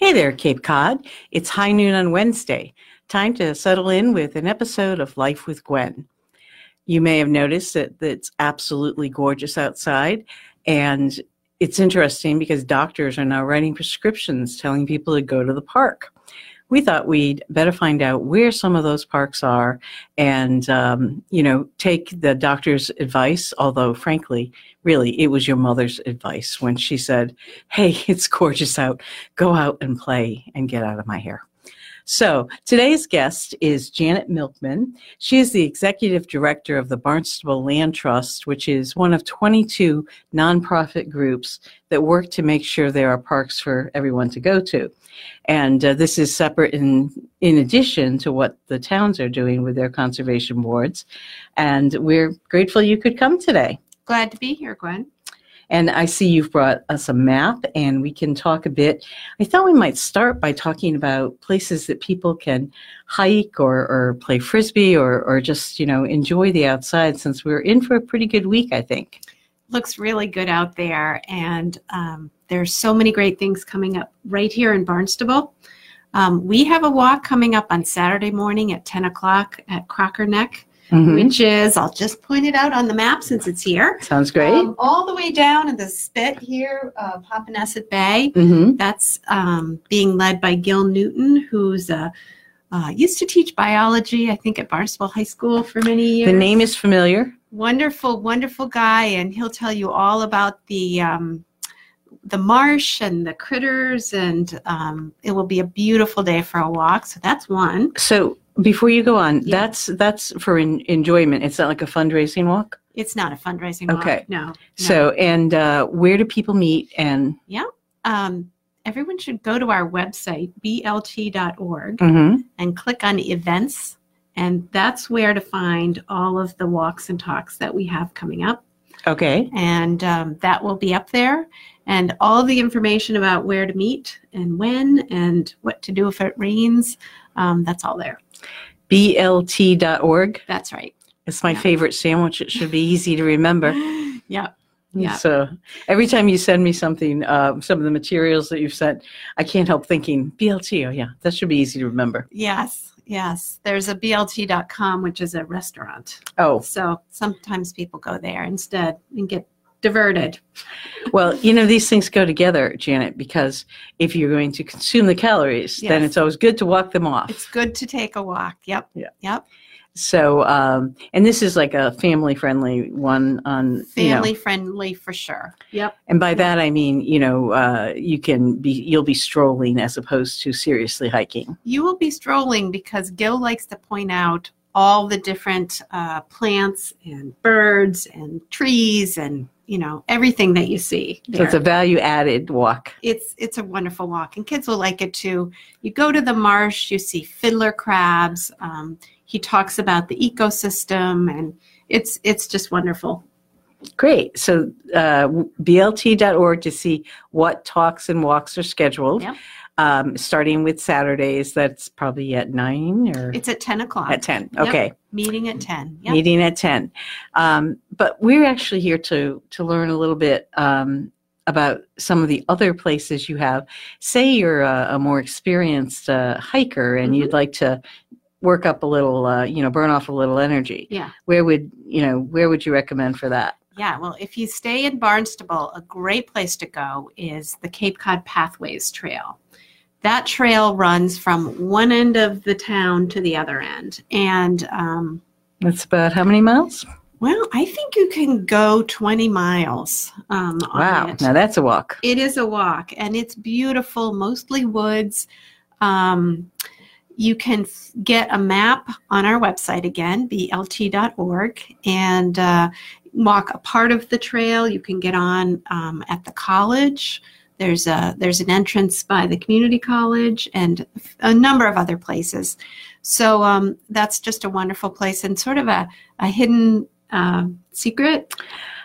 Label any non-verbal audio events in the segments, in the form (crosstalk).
Hey there, Cape Cod. It's high noon on Wednesday. Time to settle in with an episode of Life with Gwenn. You may have noticed that it's absolutely gorgeous outside, and it's interesting because doctors are now writing prescriptions telling people to go to the park we thought we'd better find out where some of those parks are and, um, you know, take the doctor's advice. Although, frankly, really, it was your mother's advice when she said, Hey, (laughs) it's gorgeous out. Go out and play and get out of my hair. So today's guest is Janet Milkman. She is the executive director of the Barnstable Land Trust, which is one of 22 nonprofit groups that work to make sure there are parks for everyone to go to. And uh, this is separate in, in addition to what the towns are doing with their conservation boards. And we're grateful you could come today. Glad to be here, Gwenn. And I see you've brought us a map and we can talk a bit. I thought we might start by talking about places that people can hike or, or play frisbee or, or just, you know, enjoy the outside since we're in for a pretty good week, I think. Looks really good out there. And um, there's so many great things coming up right here in Barnstable. Um, we have a walk coming up on Saturday morning at 10 o'clock at Crocker Neck mm-hmm. which is, I'll just point it out on the map since it's here. Sounds great. Um, all the way down in the spit here, uh, Popponesset Bay. Mm-hmm. That's um, being led by Gil Newton, who's a uh, used to teach biology, I think, at Barnstable High School for many years. The name is familiar. Wonderful, wonderful guy, and he'll tell you all about the um, the marsh and the critters, and um, it will be a beautiful day for a walk. So that's one. So before you go on, yeah. that's that's for in, enjoyment. It's not like a fundraising walk. It's not a fundraising walk. Okay. No. no. So, and uh, where do people meet? And yeah, um, everyone should go to our website blt.org mm-hmm. and click on events, and that's where to find all of the walks and talks that we have coming up. Okay. And um, that will be up there, and all the information about where to meet and when and what to do if it rains. Um, that's all there. BLT.org. That's right. It's my yeah. favorite sandwich. It should be easy to remember. (gasps) yeah. Yeah. So every time you send me something, uh, some of the materials that you've sent, I can't help thinking BLT. Oh, yeah, that should be easy to remember. Yes. Yes. There's a BLT.com, which is a restaurant. Oh. So sometimes people go there instead and get diverted. Well, you know, these things go together, Janet, because if you're going to consume the calories, yes. then it's always good to walk them off. It's good to take a walk. Yep. Yeah. Yep. So, um, and this is like a family friendly one on family you know, friendly for sure. Yep. And by yep. that I mean, you know, uh, you can be you'll be strolling as opposed to seriously hiking. You will be strolling because Gil likes to point out all the different uh, plants and birds and trees and you know everything that you see there. so it's a value added walk. It's it's a wonderful walk and kids will like it too. You go to the marsh you see fiddler crabs um, he talks about the ecosystem and it's it's just wonderful. Great. So uh, blt.org to see what talks and walks are scheduled. Yep um, starting with Saturdays. That's probably at nine or it's at ten o'clock. At ten, okay. Yep. Meeting at ten. Yep. Meeting at ten. Um, but we're actually here to to learn a little bit um, about some of the other places you have. Say you're a, a more experienced uh, hiker and mm-hmm. you'd like to work up a little, uh, you know, burn off a little energy. Yeah. Where would you know? Where would you recommend for that? Yeah, well, if you stay in Barnstable, a great place to go is the Cape Cod Pathways Trail that trail runs from one end of the town to the other end. And um, that's about how many miles? Well, I think you can go 20 miles. Um, wow. Now that's a walk. It is a walk, and it's beautiful, mostly woods. Um, you can f- get a map on our website again, blt.org, and uh, walk a part of the trail. You can get on um, at the college there's a there's an entrance by the community college and a number of other places. So um, that's just a wonderful place and sort of a, a hidden uh, secret.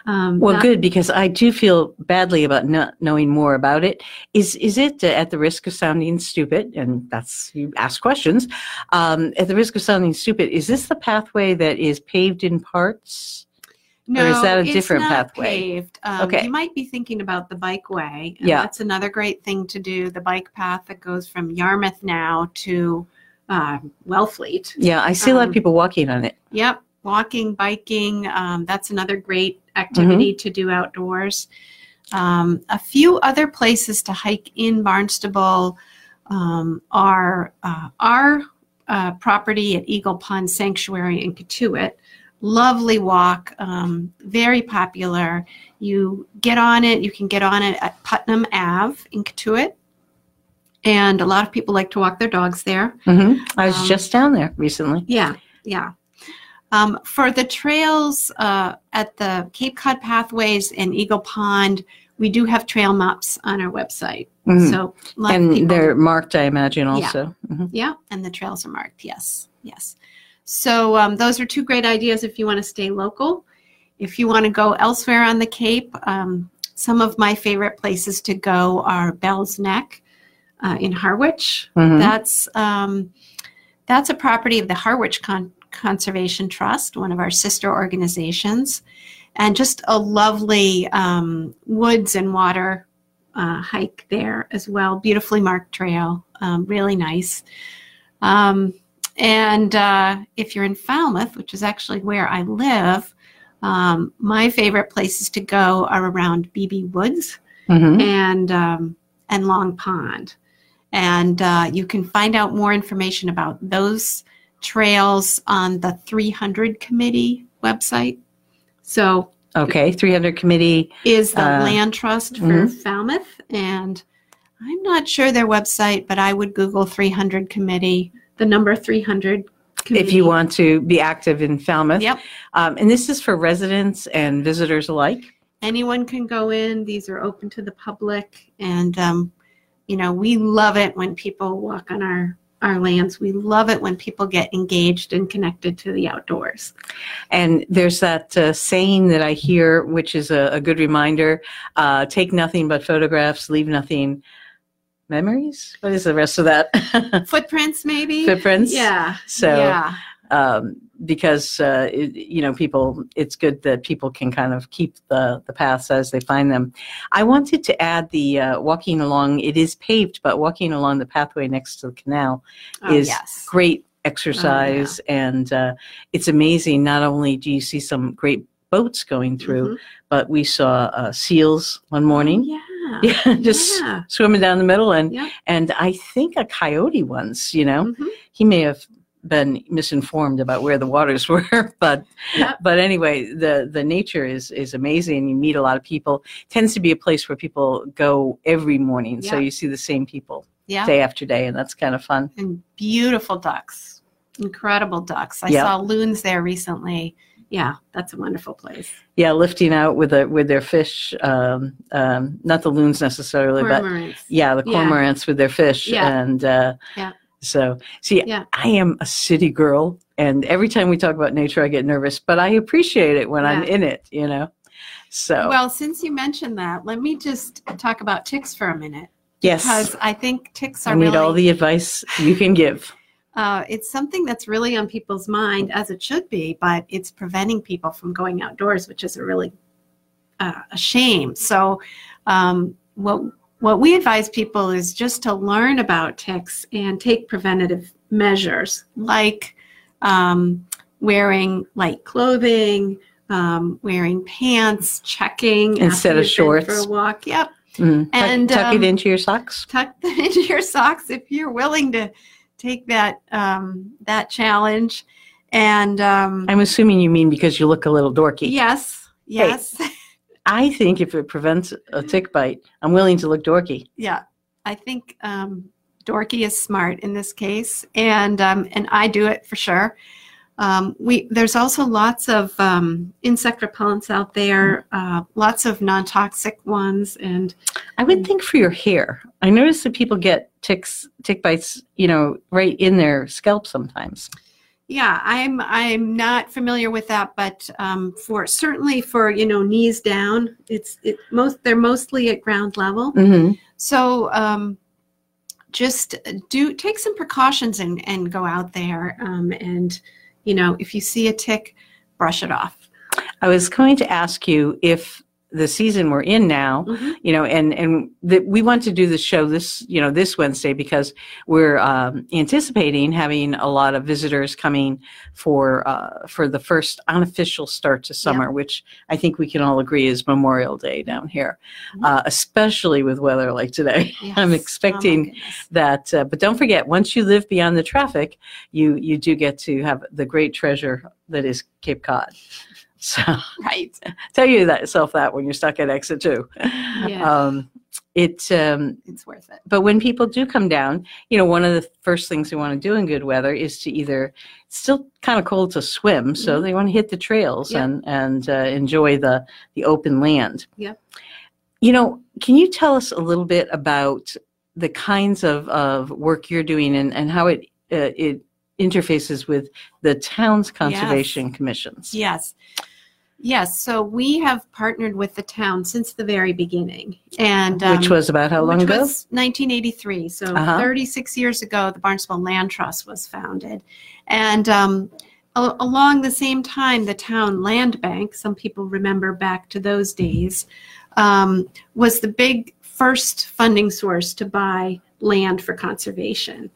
Um, Well, not- good because I do feel badly about not knowing more about it. Is is it uh, at the risk of sounding stupid? And that's you ask questions. Um, at the risk of sounding stupid, is this the pathway that is paved in parts? No, Or is that a it's different not pathway? Paved. Um, Okay. You might be thinking about the bikeway. and Yeah. That's another great thing to do. The bike path that goes from Yarmouth now to uh, Wellfleet. Yeah, I see a lot of Um, people walking on it. Yep. Walking, biking. Um, that's another great activity Mm-hmm. to do outdoors. Um, a few other places to hike in Barnstable um, are uh, our uh, property at Eagle Pond Sanctuary in Cotuit. Lovely walk, um, very popular. You get on it, you can get on it at Putnam Ave in Cotuit. And a lot of people like to walk their dogs there. hmm I was Um, just down there recently. Yeah, yeah. Um, for the trails uh, at the Cape Cod Pathways and Eagle Pond, we do have trail maps on our website. Mhm. So a lot of and they're marked, I imagine, also. Mhm. yeah, and the trails are marked. Yes, yes. So um, those are two great ideas if you want to stay local. If you want to go elsewhere on the Cape, um, some of my favorite places to go are Bell's Neck uh, in Harwich. Mhm. That's um, that's a property of the Harwich Con- Conservation Trust, one of our sister organizations, and just a lovely um, woods and water uh, hike there as well. Beautifully marked trail, um, really nice. Um, and uh, if you're in Falmouth, which is actually where I live, um, my favorite places to go are around Beebe Woods Mhm. and um, and Long Pond. And uh, you can find out more information about those trails on the 300 committee website. So Okay, 300 committee. is the Uh, land trust for mhm. Falmouth, and I'm not sure their website, but I would Google 300 committee, the number 300. Committee. If you want to be active in Falmouth. Yep. Um, and this is for residents and visitors alike. anyone can go in. These are open to the public, and um, you know we love it when people walk on our our lands. We love it when people get engaged and connected to the outdoors. And there's that uh, saying that I hear, which is a, a good reminder uh, take nothing but photographs, leave nothing memories. What is the rest of that? (laughs) Footprints, maybe. Footprints? Yeah. So, yeah. um, because, uh, it, you know, people, it's good that people can kind of keep the, the paths as they find them. I wanted to add the uh, walking along, it is paved, but walking along the pathway next to the canal Oh, is yes. great exercise and uh, it's amazing not only do you see some great boats going through Mhm. but we saw uh, seals one morning Yeah. Yeah (laughs) just Yeah. swimming down the middle and Yeah. and i think a coyote once you know Mhm. he may have been misinformed about where the waters (laughs) were but but anyway the the nature is is amazing you meet a lot of people tends to be a place where people go every morning so you see the same people Yeah. day after day and that's kind of fun and beautiful ducks. Incredible ducks. I saw loons there recently. Yeah, that's a wonderful place. Yeah, lifting out with the with their fish, um, um, not the loons necessarily, but yeah, the Yeah. cormorants with their fish, Yeah. and uh, Yeah. So, see, Yeah. I am a city girl, and every time we talk about nature, I get nervous, but I appreciate it when I'm in it. You know. So Well, since you mentioned that, let me just talk about ticks for a minute yes, because I think ticks I are need really all the advice you can give. Uh, it's something that's really on people's mind as it should be, but it's preventing people from going outdoors, which is a really uh, a shame. So, um, what what we advise people is just to learn about ticks and take preventative measures, like um, wearing light clothing, um, wearing pants, checking Instead after of shorts. for a walk. Yep, Mm. Tuck- And, tuck, um, it into your socks. tuck (laughs) that into your socks if you're willing to take that um, that challenge. And um, I'm assuming you mean because you look a little dorky. yes, yes, (laughs) I think if it prevents a tick bite, I'm willing to look dorky. yeah. I think um, Dorky is smart in this case, and um, and I do it for sure. Um, we there's also lots of um, insect repellents out there, uh, lots of non-toxic ones, and I would think for your hair. I notice that people get ticks, tick bites, you know, right in their scalp sometimes. yeah, I'm I'm not familiar with that, but um, for certainly for you know knees down, it's it most they're mostly at ground level. Mm-hmm. So um, just do take some precautions and, and go out there. Um, and, you know, if you see a tick, brush it off. I was going to ask you if the season we're in now, you know, and and that we want to do the show this, you know, this Wednesday because we're um, anticipating having a lot of visitors coming for uh, for the first unofficial start to summer, which I think we can all agree is Memorial Day down here, Mhm. uh, especially with weather like today. (laughs) Yes. I'm Oh, expecting goodness. that, uh, but don't forget, once you live beyond the traffic, you you do get to have the great treasure that is Cape Cod. So Right. tell you that yourself that when you're stuck at exit two. Yeah. Um, it, um, It's worth it. but when people do come down, you know, one of the first things they want to do in good weather is to either it's still kind of cold to swim, so Mhm. they want to hit the trails Yep. and and uh, enjoy the the open land. Yep. You know, can you tell us a little bit about the kinds of, of work you're doing and, and how it uh, it interfaces with the town's conservation commissions? Yes. Yes. So we have partnered with the town since the very beginning. And Which um, was about how long which ago? was 1983. So Uh-huh. 36 years ago, the Barnstable Land Trust was founded. And um, a- along the same time, the town land bank, some people remember back to those days, um, was the big first funding source to buy land for conservation.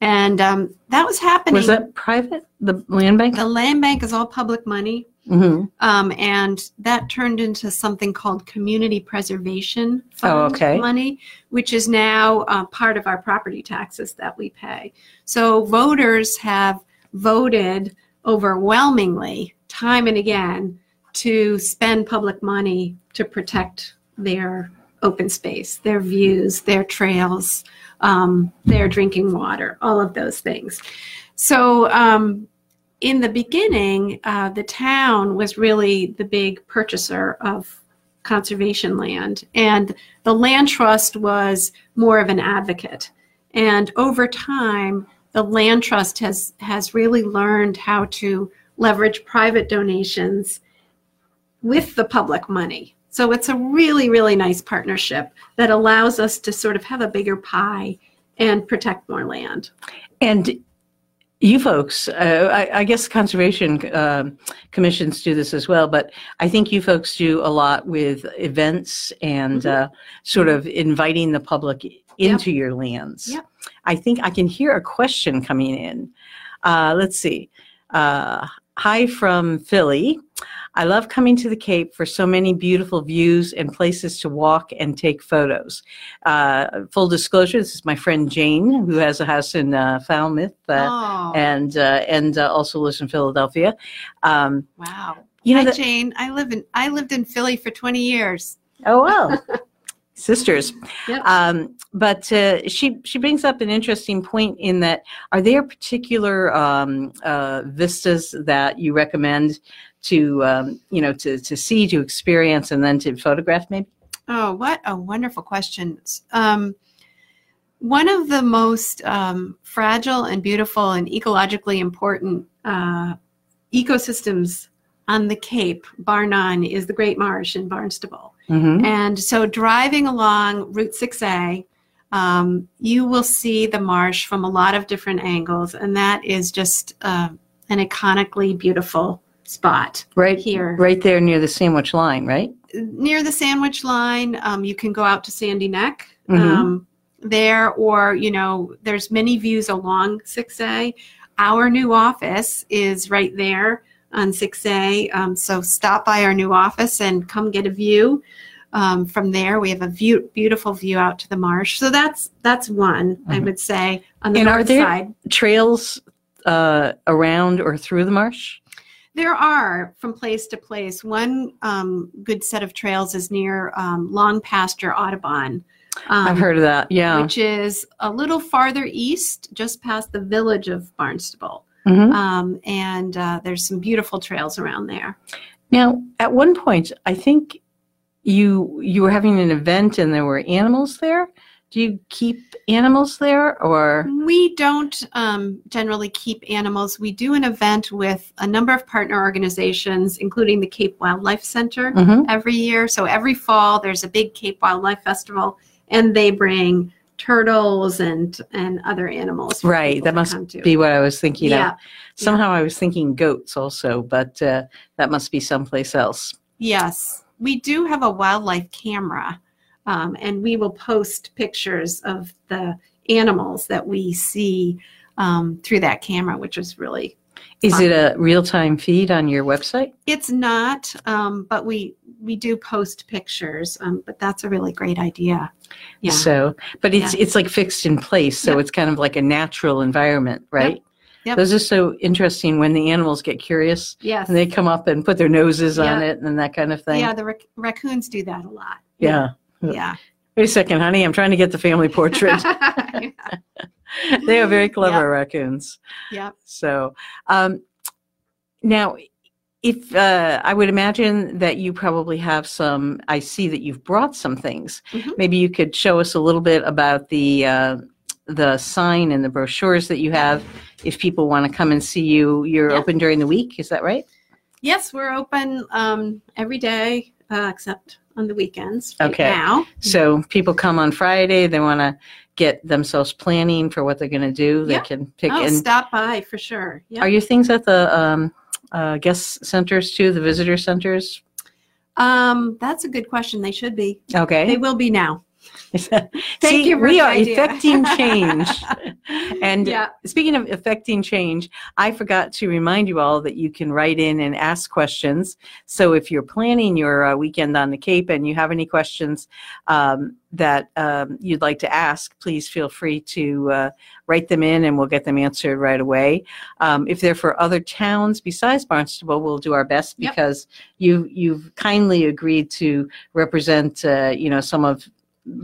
And um, that was happening. Was that private, the land bank? the land bank is all public money. Hmm Um, and that turned into something called community preservation Oh, fund okay. money, which is now uh, part of our property taxes that we pay. So voters have voted overwhelmingly, time and again, to spend public money to protect their open space, their views, their trails, um, their drinking water, all of those things. So um, in the beginning, uh, the town was really the big purchaser of conservation land, and the land trust was more of an advocate. And over time, the land trust has has really learned how to leverage private donations with the public money. So it's a really, really nice partnership that allows us to sort of have a bigger pie and protect more land. And you folks, uh, I, I guess conservation um, commissions do this as well, but I think you folks do a lot with events and Mhm. uh, sort of inviting the public into your lands. Yep. I think I can hear a question coming in. Uh, let's see. Hi from Philly. I love coming to the Cape for so many beautiful views and places to walk and take photos. Uh, full disclosure, this is my friend Jane, who has a house in uh, Falmouth uh, oh, and uh, and uh, also lives in Philadelphia. Um, wow. you know, Hi, that, Jane. I live in I lived in Philly for 20 years. oh wow, (laughs) sisters. Yep. Um, but uh, she she brings up an interesting point in that are there particular um, uh, vistas that you recommend to um, you know to to see, to experience, and then to photograph maybe? Oh, what a wonderful question. Um, one of the most um, fragile and beautiful and ecologically important uh, ecosystems on the Cape, bar none, is the Great Marsh in Barnstable. Mm-hmm. And so, driving along Route 6A, um, you will see the marsh from a lot of different angles, and that is just uh, an iconically beautiful spot Right here. right there near the sandwich line, right? near the sandwich line um, you can go out to sandy neck Mhm. um, there or you know there's many views along 6a our new office is right there on 6a um, so stop by our new office and come get a view um, from there we have a view, beautiful view out to the marsh so that's that's one i Mhm. would say on the And are north there- side Trails uh, around or through the marsh. There are from place to place. One um, good set of trails is near um, Long Pasture Audubon. Um, I've heard of that. Yeah. Which is a little farther east, just past the village of Barnstable. Mhm. Um, and uh, there's some beautiful trails around there. Now, at one point, I think you you were having an event and there were animals there. Do you keep animals there, or We don't um, generally keep animals. We do an event with a number of partner organizations, including the Cape Wildlife Center, Mhm. every year. So every fall, there's a big Cape Wildlife Festival, and they bring turtles and and other animals. right? That must be what I was thinking Yeah. of. Somehow I was thinking goats also, but uh, that must be someplace else. Yes, we do have a wildlife camera, um, and we will post pictures of the animals that we see um, through that camera, which is really. Is it a real time feed on your website? It's not, um, but we we do post pictures. Um, but that's a really great idea. Yeah. So, but it's it's like fixed in place, so Yep. it's kind of like a natural environment, right? Yep. Those are so interesting when the animals get curious yes. and they come up and put their noses on it and that kind of thing. yeah, the rac- raccoons do that a lot. Yeah. Yeah. Wait a second, honey. I'm trying to get the family (laughs) portrait. they are very clever raccoons. yeah. So, um, now, if uh, I would imagine that you probably have some, I see that you've brought some things. Mhm. Maybe you could show us a little bit about the uh, the sign and the brochures that you have. If people want to come and see you, you're Yeah. open during the week. Is that right? Yes, we're open um, every day uh, except on the weekends. Right Okay. Now. So people come on Friday. They want to get themselves planning for what they're going to do. They Yeah. can pick. Oh, and stop by for sure. Yeah. are your things at the um, uh, guest centers too? The visitor centers? Um, that's a good question. They should be. Okay. They will be now. Thank Thank you we are idea. effecting change. (laughs) and Yeah. speaking of affecting change, I forgot to remind you all that you can write in and ask questions. So if you're planning your uh, weekend on the Cape and you have any questions um, that um, you'd like to ask, please feel free to uh, write them in and we'll get them answered right away. Um, if they're for other towns besides Barnstable, we'll do our best Yep. because you you've kindly agreed to represent uh, you know some of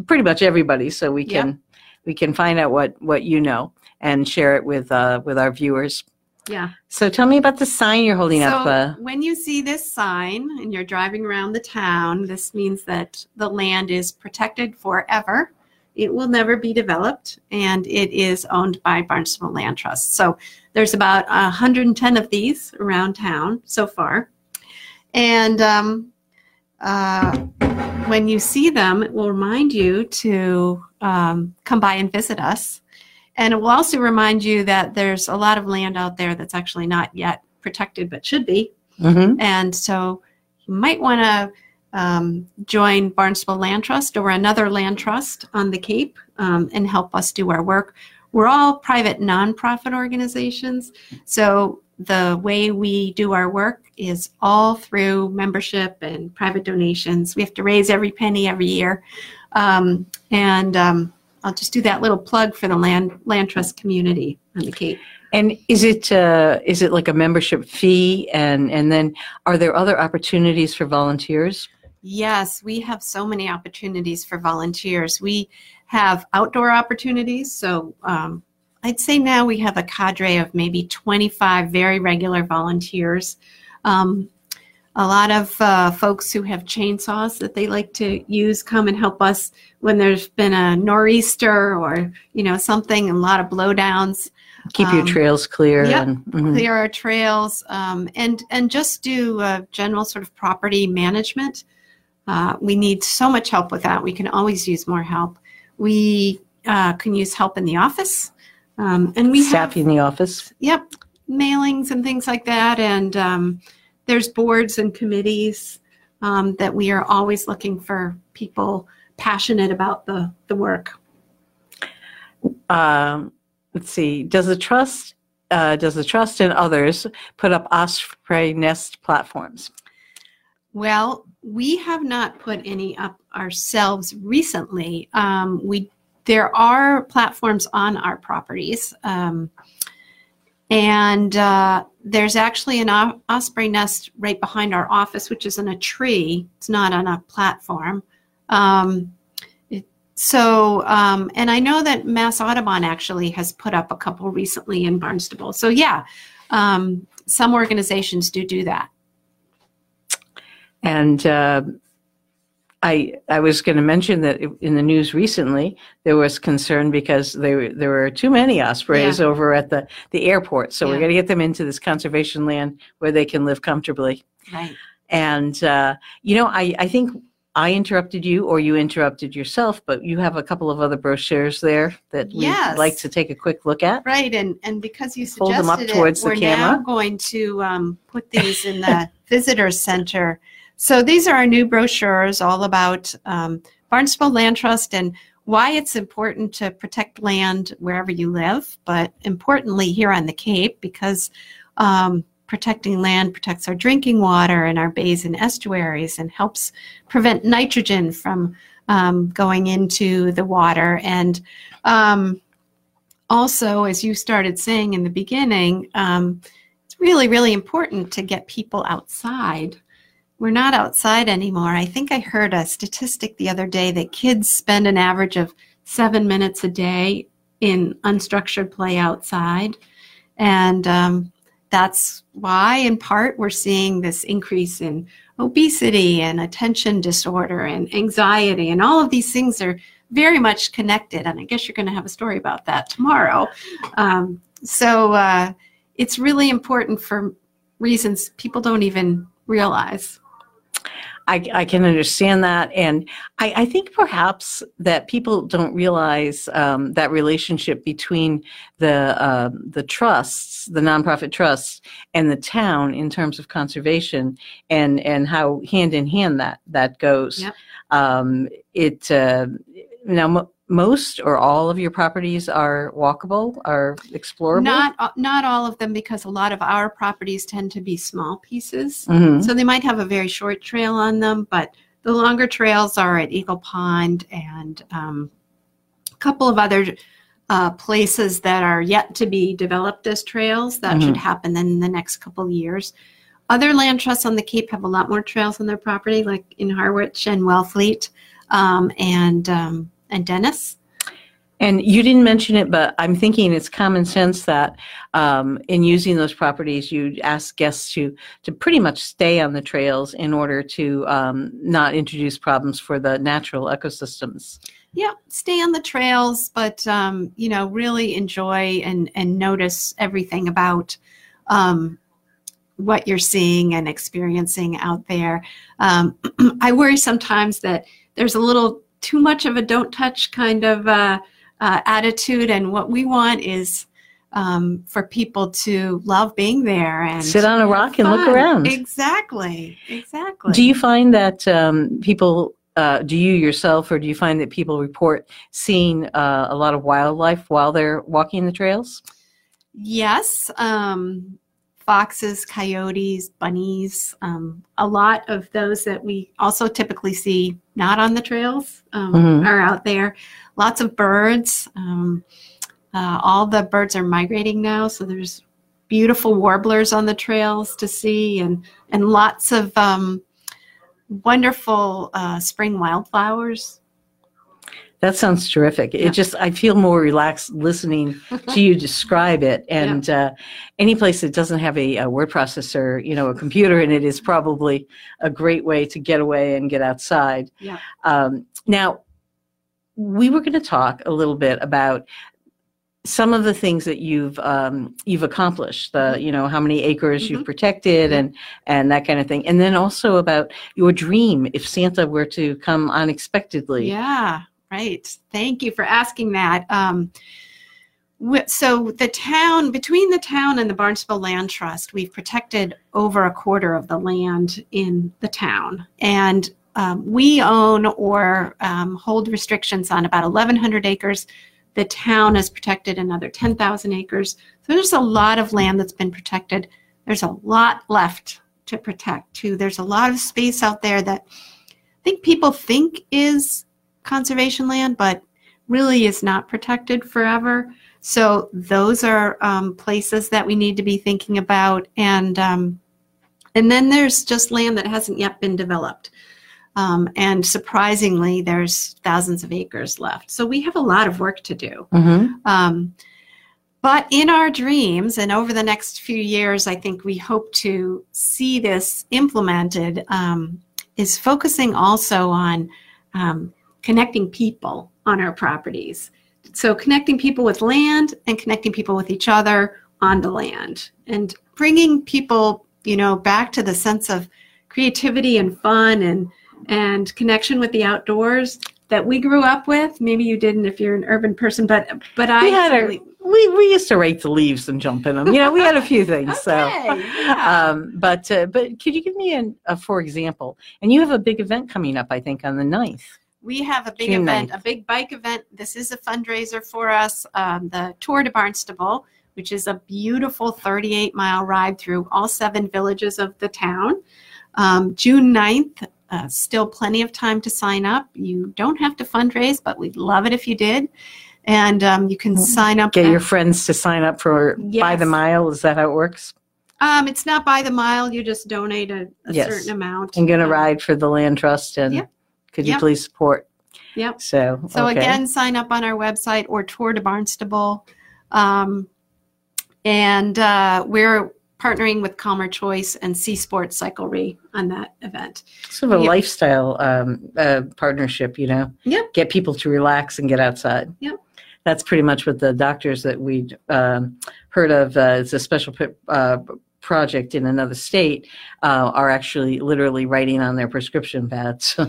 pretty much everybody so we Yep. can we can find out what what you know and share it with uh with our viewers Yeah. so tell me about the sign you're holding so up uh, when you see this sign and you're driving around the town, this means that the land is protected forever. It will never be developed, and it is owned by Barnstable Land Trust. So there's about 110 of these around town so far, and um, uh, when you see them, it will remind you to um, come by and visit us. And it will also remind you that there's a lot of land out there that's actually not yet protected but should be. mhm. And so you might want to um, join Barnstable Land Trust or another land trust on the Cape um, and help us do our work. We're all private nonprofit organizations. So the way we do our work is all through membership and private donations. We have to raise every penny every year. Um, and um, I'll just do that little plug for the land land trust community on the Cape. and is it uh is it like a membership fee and and then are there other opportunities for volunteers Yes, we have so many opportunities for volunteers. We have outdoor opportunities. So um, I'd say now we have a cadre of maybe 25 very regular volunteers. Um, a lot of uh, folks who have chainsaws that they like to use come and help us when there's been a nor'easter or you know something, a lot of blowdowns keep your Um, trails clear yep. and mhm. clear our trails, um, and and just do uh, general sort of property management. Uh, we need so much help with that. We can always use more help. We uh, can use help in the office, um, and we have staffing in the office yep mailings and things like that. And um, there's boards and committees um, that we are always looking for people passionate about the the work. um let's see does the trust uh, does the trust and others put up osprey nest platforms Well, we have not put any up ourselves recently. Um, we there are platforms on our properties, um, and uh, there's actually an osprey nest right behind our office, which is in a tree. It's not on a platform. Um, so, um, and I know that Mass Audubon actually has put up a couple recently in Barnstable. So, yeah, um, some organizations do do that. And uh, I I was going to mention that in the news recently there was concern because there there were too many ospreys over at the the airport. So we're going to get them into this conservation land where they can live comfortably. Right. And uh, you know, I I think I interrupted you or you interrupted yourself, but you have a couple of other brochures there that we'd Yes. like to take a quick look at. Right, and and because you suggested Hold them up towards it, the we're now going to um, put these in the (laughs) visitor center. So these are our new brochures, all about um, Barnstable Land Trust and why it's important to protect land wherever you live, but importantly here on the Cape because um, protecting land protects our drinking water and our bays and estuaries and helps prevent nitrogen from um, going into the water and um, also, as you started saying in the beginning, um, it's really, really important to get people outside. We're not outside anymore. I think I heard a statistic the other day that kids spend an average of seven minutes a day in unstructured play outside. And um, that's why, in part, we're seeing this increase in obesity and attention disorder and anxiety. And all of these things are very much connected. And I guess you're going to have a story about that tomorrow. Um, so uh, it's really important for reasons people don't even realize. I, I can understand that, and I, I think perhaps that people don't realize um, that relationship between the uh, the trusts, the nonprofit trusts, and the town in terms of conservation, and and how hand in hand that that goes. Yep. Um, it uh, now most or all of your properties are walkable, are explorable. Not uh, not all of them because a lot of our properties tend to be small pieces. Mhm. So they might have a very short trail on them, but the longer trails are at Eagle Pond and um, a couple of other uh, places that are yet to be developed as trails. That Mhm. should happen in the next couple of years. Other land trusts on the Cape have a lot more trails on their property, like in Harwich and Wellfleet um, and um, and Dennis. And you didn't mention it, but I'm thinking it's common sense that um, in using those properties, you ask guests to to pretty much stay on the trails in order to um, not introduce problems for the natural ecosystems. Yeah, stay on the trails, but um, you know, really enjoy and and notice everything about um, what you're seeing and experiencing out there. Um, (clears throat) I worry sometimes that there's a little too much of a don't touch kind of uh, uh, attitude, and what we want is um, for people to love being there and Sit on a rock and look around. Exactly, exactly. Do you find that um, people? Uh, do you yourself, or do you find that people report seeing uh, a lot of wildlife while they're walking the trails? Yes, um, foxes, coyotes, bunnies, um, a lot of those that we also typically see not on the trails um, Mhm. are out there. Lots of birds. Um, uh, all the birds are migrating now, so there's beautiful warblers on the trails to see, and and lots of um, wonderful uh, spring wildflowers. That sounds terrific. Yeah. It just, I feel more relaxed listening (laughs) to you describe it. And uh, any place that doesn't have a, a word processor, you know, a computer in it is probably a great way to get away and get outside. Yeah. Um, now, we were going to talk a little bit about some of the things that you've um, you've accomplished. The you know how many acres you've Mhm. protected and and that kind of thing. And then also about your dream if Santa were to come unexpectedly. Yeah, right. Thank you for asking that. Um, so the town, between the town and the Barnstable Land Trust, we've protected over a quarter of the land in the town, and um, we own or um, hold restrictions on about 1,100 acres. The town has protected another 10,000 acres. So there's a lot of land that's been protected. There's a lot left to protect too. There's a lot of space out there that I think people think is conservation land, but really is not protected forever. So those are um, places that we need to be thinking about, and um, and then there's just land that hasn't yet been developed. Um, and surprisingly, there's thousands of acres left. So we have a lot of work to do. Mhm. Um, but in our dreams and over the next few years, I think we hope to see this implemented, um, is focusing also on um, connecting people on our properties. So, connecting people with land and connecting people with each other on the land and bringing people, you know, back to the sense of creativity and fun and and connection with the outdoors that we grew up with. Maybe you didn't if you're an urban person, but but I We had certainly- We, we used to rake the leaves and jump in them. You know, we had a few things. So, (laughs) Okay, yeah. um, but uh, but could you give me an, a for example? And you have a big event coming up, I think, on the 9th. We have a big June event, 9th. a big bike event. This is a fundraiser for us. Um, the Tour de Barnstable, which is a beautiful 38 mile ride through all seven villages of the town. Um, June 9th, uh, still plenty of time to sign up. You don't have to fundraise, but we'd love it if you did. And um, you can sign up. Get at- your friends to sign up for by the mile. Is that how it works? um, it's not by the mile. You just donate a, a Yes. certain amount. I'm going to Um, ride for the land trust, and Yep. Could you Yep. please support? Yep. So So okay. again, sign up on our website or Tour de Barnstable. Um, and uh, we're partnering with Calmer Choice and Sea Sports Cyclery on that event. sort of a yeah. lifestyle um, uh, partnership, you know. Yep. Get people to relax and get outside. Yep. That's pretty much what the doctors that we um, heard of. Uh, it's a special p- uh, project in another state uh, are actually literally writing on their prescription pads. (laughs)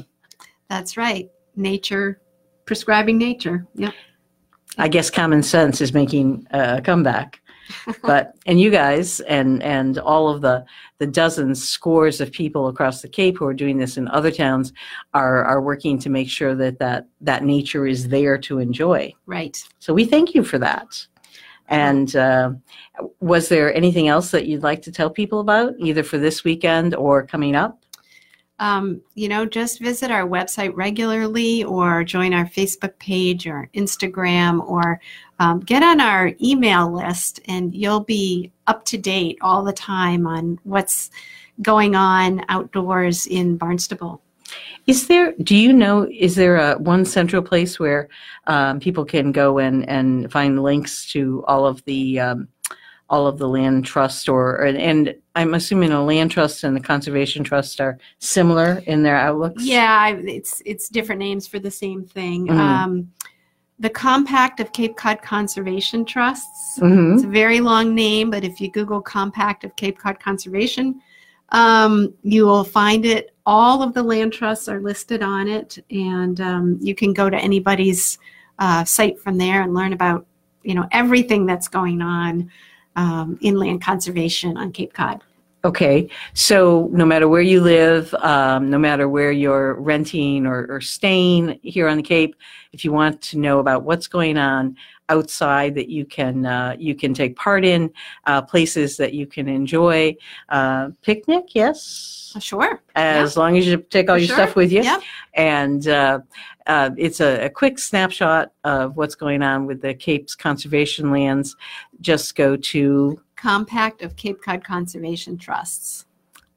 That's right. Nature, prescribing nature. Yep. I guess common sense is making a comeback. (laughs) but and you guys and and all of the the dozens scores of people across the cape who are doing this in other towns are are working to make sure that that that nature is there to enjoy Right. so we thank you for that and uh, was there anything else that you'd like to tell people about either for this weekend or coming up Um, you know, just visit our website regularly or join our Facebook page or Instagram or um, get on our email list and you'll be up to date all the time on what's going on outdoors in Barnstable. Is there? Do you know? Is there a one central place where um, people can go and and find links to all of the um, all of the land trust or and, and I'm assuming a land trust and the conservation trust are similar in their outlooks. Yeah, it's it's different names for the same thing. Mhm. Um, the Compact of Cape Cod Conservation Trusts. hmm It's a very long name, but if you Google Compact of Cape Cod Conservation, um, you will find it. All of the land trusts are listed on it, and um, you can go to anybody's uh, site from there and learn about you know everything that's going on um, in land conservation on Cape Cod. Okay, so no matter where you live, um, no matter where you're renting or, or staying here on the Cape, if you want to know about what's going on outside that you can uh, you can take part in, uh, places that you can enjoy, uh, picnic, yes, Sure. as long as you take all For your sure. stuff with you, Yep. and uh, it's a, a quick snapshot of what's going on with the Cape's conservation lands. Just go to Compact of Cape Cod Conservation Trusts.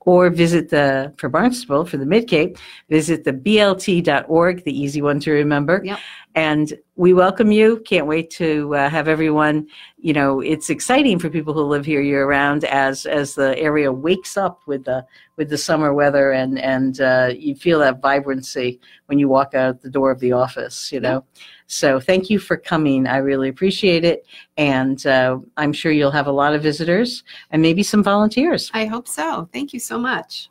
or visit the for Barnstable for the Mid Cape, visit the blt.org, the easy one to remember. Yep. And we welcome you. Can't wait to uh, have everyone. You know, it's exciting for people who live here year round as as the area wakes up with the with the summer weather and and uh, you feel that vibrancy when you walk out the door of the office. You know. So thank you for coming. I really appreciate it, and uh, I'm sure you'll have a lot of visitors and maybe some volunteers. I hope so. Thank you so much.